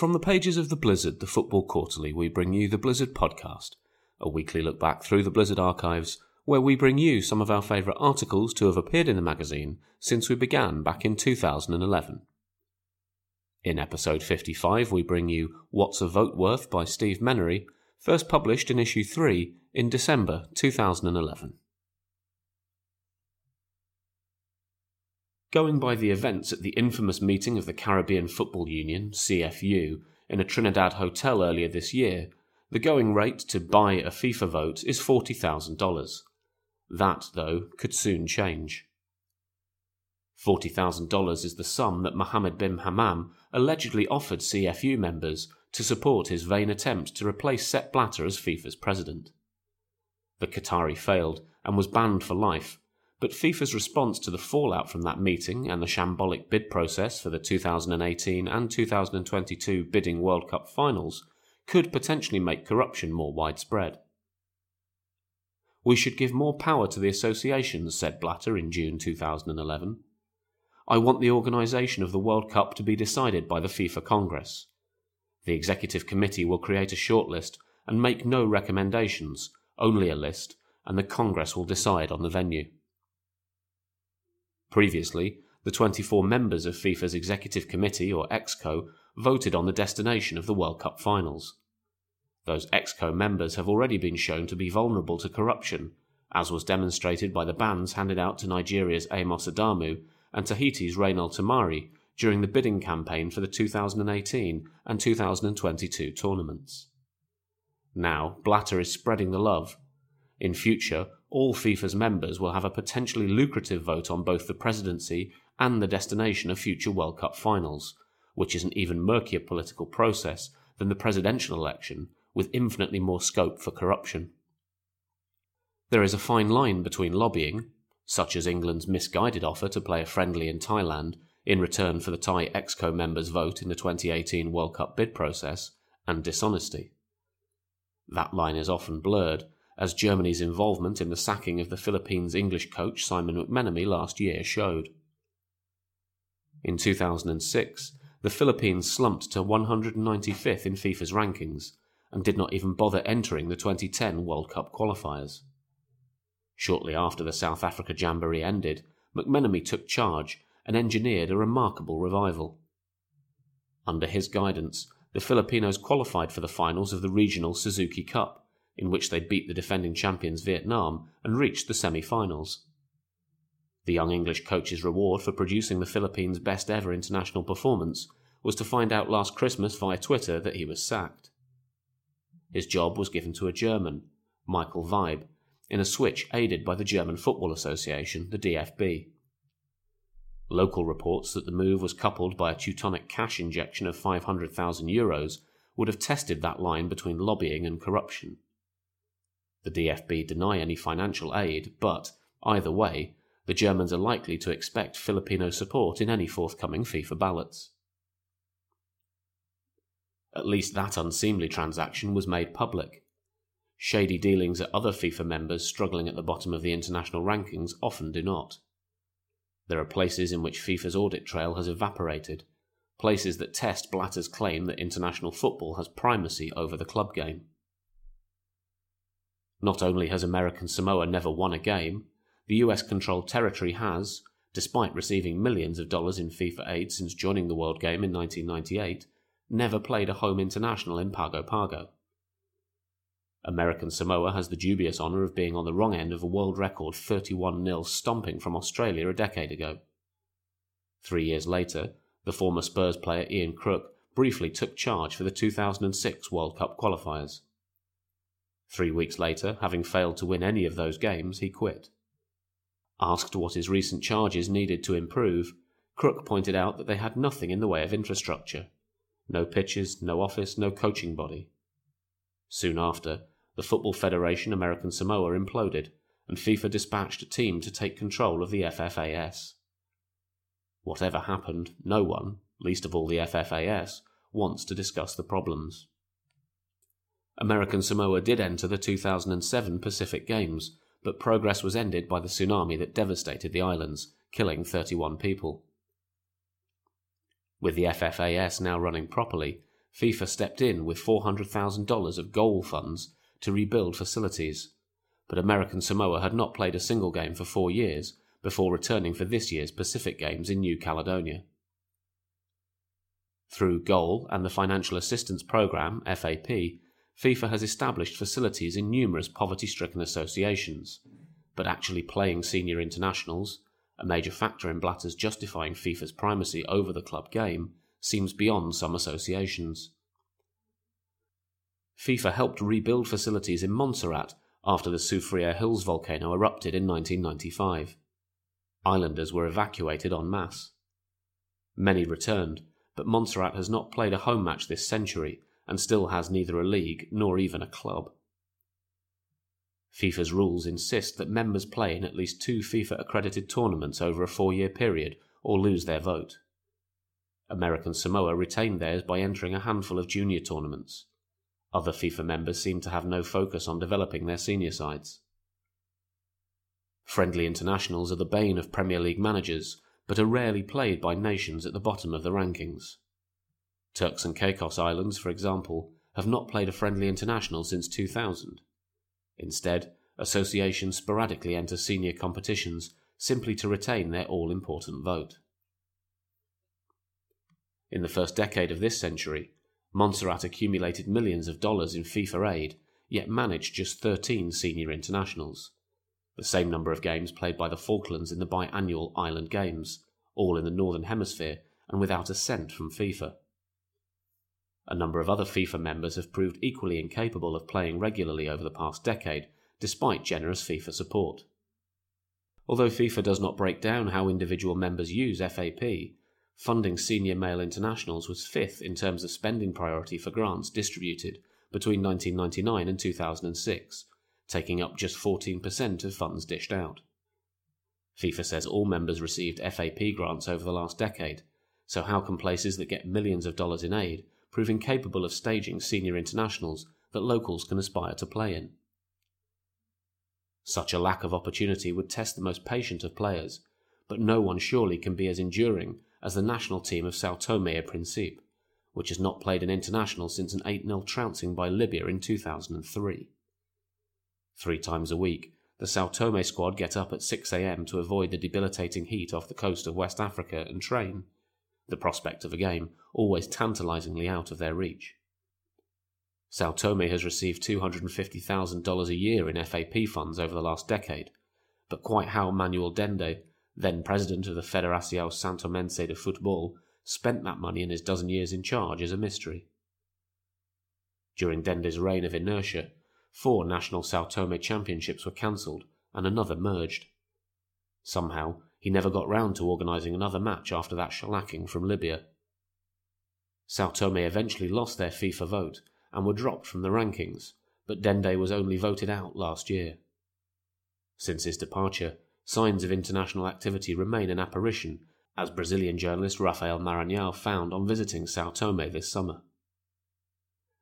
From the pages of The Blizzard, the Football Quarterly, we bring you the Blizzard Podcast, a weekly look back through the Blizzard archives, where we bring you some of our favourite articles to have appeared in the magazine since we began back in 2011. In episode 55, we bring you What's a Vote Worth by Steve Menary, first published in issue 3 in December 2011. Going by the events at the infamous meeting of the Caribbean Football Union, CFU, in a Trinidad hotel earlier this year, the going rate to buy a FIFA vote is $40,000. That, though, could soon change. $40,000 is the sum that Mohammed bin Hammam allegedly offered CFU members to support his vain attempt to replace Sepp Blatter as FIFA's president. The Qatari failed and was banned for life, but FIFA's response to the fallout from that meeting and the shambolic bid process for the 2018 and 2022 bidding World Cup finals could potentially make corruption more widespread. We should give more power to the associations, said Blatter in June 2011. I want the organisation of the World Cup to be decided by the FIFA Congress. The Executive Committee will create a shortlist and make no recommendations, only a list, and the Congress will decide on the venue. Previously, the 24 members of FIFA's Executive Committee, or EXCO, voted on the destination of the World Cup finals. Those EXCO members have already been shown to be vulnerable to corruption, as was demonstrated by the bans handed out to Nigeria's Amos Adamu and Tahiti's Reynald Temarii during the bidding campaign for the 2018 and 2022 tournaments. Now, Blatter is spreading the love. In future, all FIFA's members will have a potentially lucrative vote on both the presidency and the destination of future World Cup finals, which is an even murkier political process than the presidential election, with infinitely more scope for corruption. There is a fine line between lobbying, such as England's misguided offer to play a friendly in Thailand in return for the Thai EXCO members' vote in the 2018 World Cup bid process, and dishonesty. That line is often blurred as Germany's involvement in the sacking of the Philippines English coach Simon McMenemy last year showed. In 2006, the Philippines slumped to 195th in FIFA's rankings and did not even bother entering the 2010 World Cup qualifiers. Shortly after the South Africa Jamboree ended, McMenemy took charge and engineered a remarkable revival. Under his guidance, the Filipinos qualified for the finals of the regional Suzuki Cup in which they beat the defending champions Vietnam and reached the semi finals. The young English coach's reward for producing the Philippines' best ever international performance was to find out last Christmas via Twitter that he was sacked. His job was given to a German, Michael Weiss, in a switch aided by the German Football Association, the DFB. Local reports that the move was coupled by a Teutonic cash injection of 500,000 euros would have tested that line between lobbying and corruption. The DFB deny any financial aid, but, either way, the Germans are likely to expect Filipino support in any forthcoming FIFA ballots. At least that unseemly transaction was made public. Shady dealings at other FIFA members struggling at the bottom of the international rankings often do not. There are places in which FIFA's audit trail has evaporated, places that test Blatter's claim that international football has primacy over the club game. Not only has American Samoa never won a game, the US controlled territory has, despite receiving millions of dollars in FIFA aid since joining the World Game in 1998, never played a home international in Pago Pago. American Samoa has the dubious honour of being on the wrong end of a world record 31 0 stomping from Australia a decade ago. Three years later, the former Spurs player Ian Crook briefly took charge for the 2006 World Cup qualifiers. Three weeks later, having failed to win any of those games, he quit. Asked what his recent charges needed to improve, Crook pointed out that they had nothing in the way of infrastructure no pitches, no office, no coaching body. Soon after, the Football Federation American Samoa imploded, and FIFA dispatched a team to take control of the FFAS. Whatever happened, no one, least of all the FFAS, wants to discuss the problems. American Samoa did enter the 2007 Pacific Games, but progress was ended by the tsunami that devastated the islands, killing 31 people. With the FFAS now running properly, FIFA stepped in with $400,000 of goal funds to rebuild facilities, but American Samoa had not played a single game for four years before returning for this year's Pacific Games in New Caledonia. Through GOAL and the Financial Assistance Programme, FAP, FIFA has established facilities in numerous poverty stricken associations, but actually playing senior internationals, a major factor in Blatter's justifying FIFA's primacy over the club game, seems beyond some associations. FIFA helped rebuild facilities in Montserrat after the Soufriere Hills volcano erupted in 1995. Islanders were evacuated en masse. Many returned, but Montserrat has not played a home match this century and still has neither a league nor even a club. FIFA's rules insist that members play in at least two FIFA accredited tournaments over a four year period or lose their vote. American Samoa retained theirs by entering a handful of junior tournaments. Other FIFA members seem to have no focus on developing their senior sides. Friendly internationals are the bane of Premier League managers, but are rarely played by nations at the bottom of the rankings. Turks and Caicos Islands, for example, have not played a friendly international since 2000. Instead, associations sporadically enter senior competitions simply to retain their all important vote. In the first decade of this century, Montserrat accumulated millions of dollars in FIFA aid, yet managed just 13 senior internationals the same number of games played by the Falklands in the biannual Island Games, all in the Northern Hemisphere and without a cent from FIFA. A number of other FIFA members have proved equally incapable of playing regularly over the past decade, despite generous FIFA support. Although FIFA does not break down how individual members use FAP, funding senior male internationals was fifth in terms of spending priority for grants distributed between 1999 and 2006, taking up just 14% of funds dished out. FIFA says all members received FAP grants over the last decade, so how can places that get millions of dollars in aid prove capable of staging senior internationals that locals can aspire to play in? Such a lack of opportunity would test the most patient of players, but no one surely can be as enduring as the national team of Sao Tome e Principe, which has not played an international since an 8 0 trouncing by Libya in 2003. Three times a week, the Sao Tome squad get up at 6am to avoid the debilitating heat off the coast of West Africa and train, the prospect of a game always tantalizingly out of their reach. Sao Tome has received $250,000 a year in FAP funds over the last decade, but quite how Manuel Dende, then president of the Federação Santomense de Futebol, spent that money in his dozen years in charge is a mystery. During Dende's reign of inertia, four national Sao Tome championships were cancelled and another merged. Somehow, he never got round to organising another match after that shellacking from Libya. Sao Tome eventually lost their FIFA vote and were dropped from the rankings, but Dende was only voted out last year. Since his departure, signs of international activity remain an apparition, as Brazilian journalist Rafael Maranhão found on visiting Sao Tome this summer.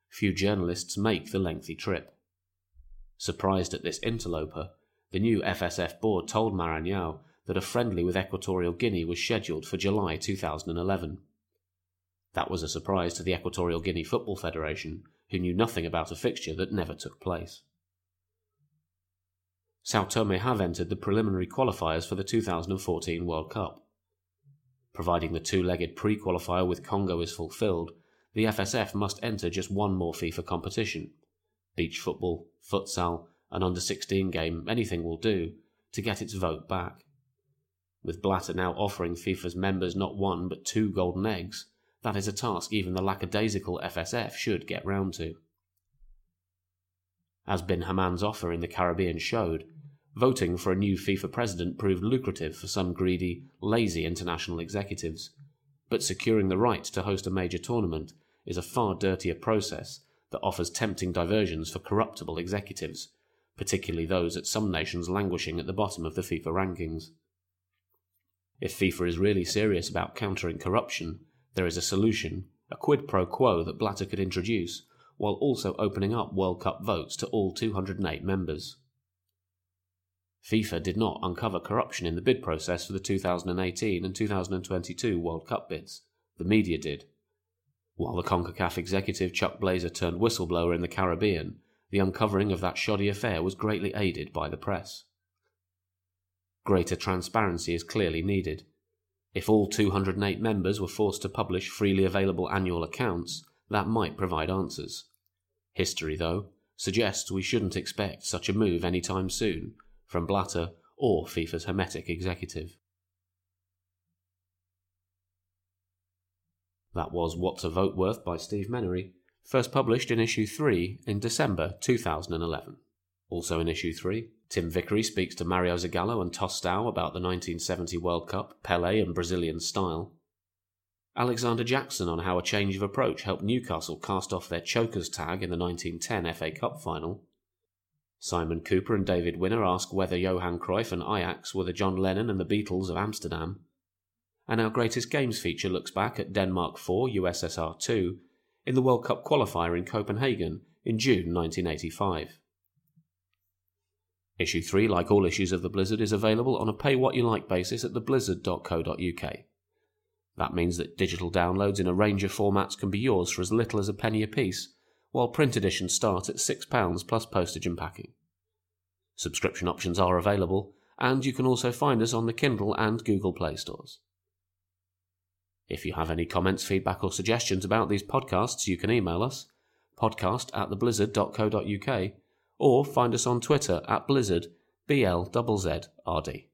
Few journalists make the lengthy trip. Surprised at this interloper, the new FSF board told Maranhão that a friendly with Equatorial Guinea was scheduled for July 2011. That was a surprise to the Equatorial Guinea Football Federation, who knew nothing about a fixture that never took place. Sao Tome have entered the preliminary qualifiers for the 2014 World Cup. Providing the two legged pre qualifier with Congo is fulfilled, the FSF must enter just one more FIFA competition beach football, futsal, an under 16 game, anything will do, to get its vote back. With Blatter now offering FIFA's members not one but two golden eggs, that is a task even the lackadaisical FSF should get round to. As Bin Hammam's offer in the Caribbean showed, voting for a new FIFA president proved lucrative for some greedy, lazy international executives. But securing the right to host a major tournament is a far dirtier process that offers tempting diversions for corruptible executives, particularly those at some nations languishing at the bottom of the FIFA rankings. If FIFA is really serious about countering corruption, there is a solution, a quid pro quo that Blatter could introduce, while also opening up World Cup votes to all 208 members. FIFA did not uncover corruption in the bid process for the 2018 and 2022 World Cup bids. The media did. While the CONCACAF executive Chuck Blazer turned whistleblower in the Caribbean, the uncovering of that shoddy affair was greatly aided by the press. Greater transparency is clearly needed. If all 208 members were forced to publish freely available annual accounts, that might provide answers. History, though, suggests we shouldn't expect such a move any time soon from Blatter or FIFA's hermetic executive. That was What's a Vote Worth by Steve Menary, first published in issue 3 in December 2011. Also in issue 3, Tim Vickery speaks to Mario Zagallo and Tostão about the 1970 World Cup, Pele and Brazilian style. Alexander Jackson on how a change of approach helped Newcastle cast off their chokers tag in the 1910 FA Cup final. Simon Kuper and David Winner ask whether Johan Cruyff and Ajax were the John Lennon and the Beatles of Amsterdam. And our greatest games feature looks back at Denmark 4, USSR 2 in the World Cup qualifier in Copenhagen in June 1985. Issue 3, like all issues of The Blizzard, is available on a pay what you like basis at theblizzard.co.uk. That means that digital downloads in a range of formats can be yours for as little as a penny apiece, while print editions start at £6 plus postage and packing. Subscription options are available, and you can also find us on the Kindle and Google Play stores. If you have any comments, feedback, or suggestions about these podcasts, you can email us podcast at theblizzard.co.uk or find us on Twitter at blizzard, B-L-Z-Z-R-D.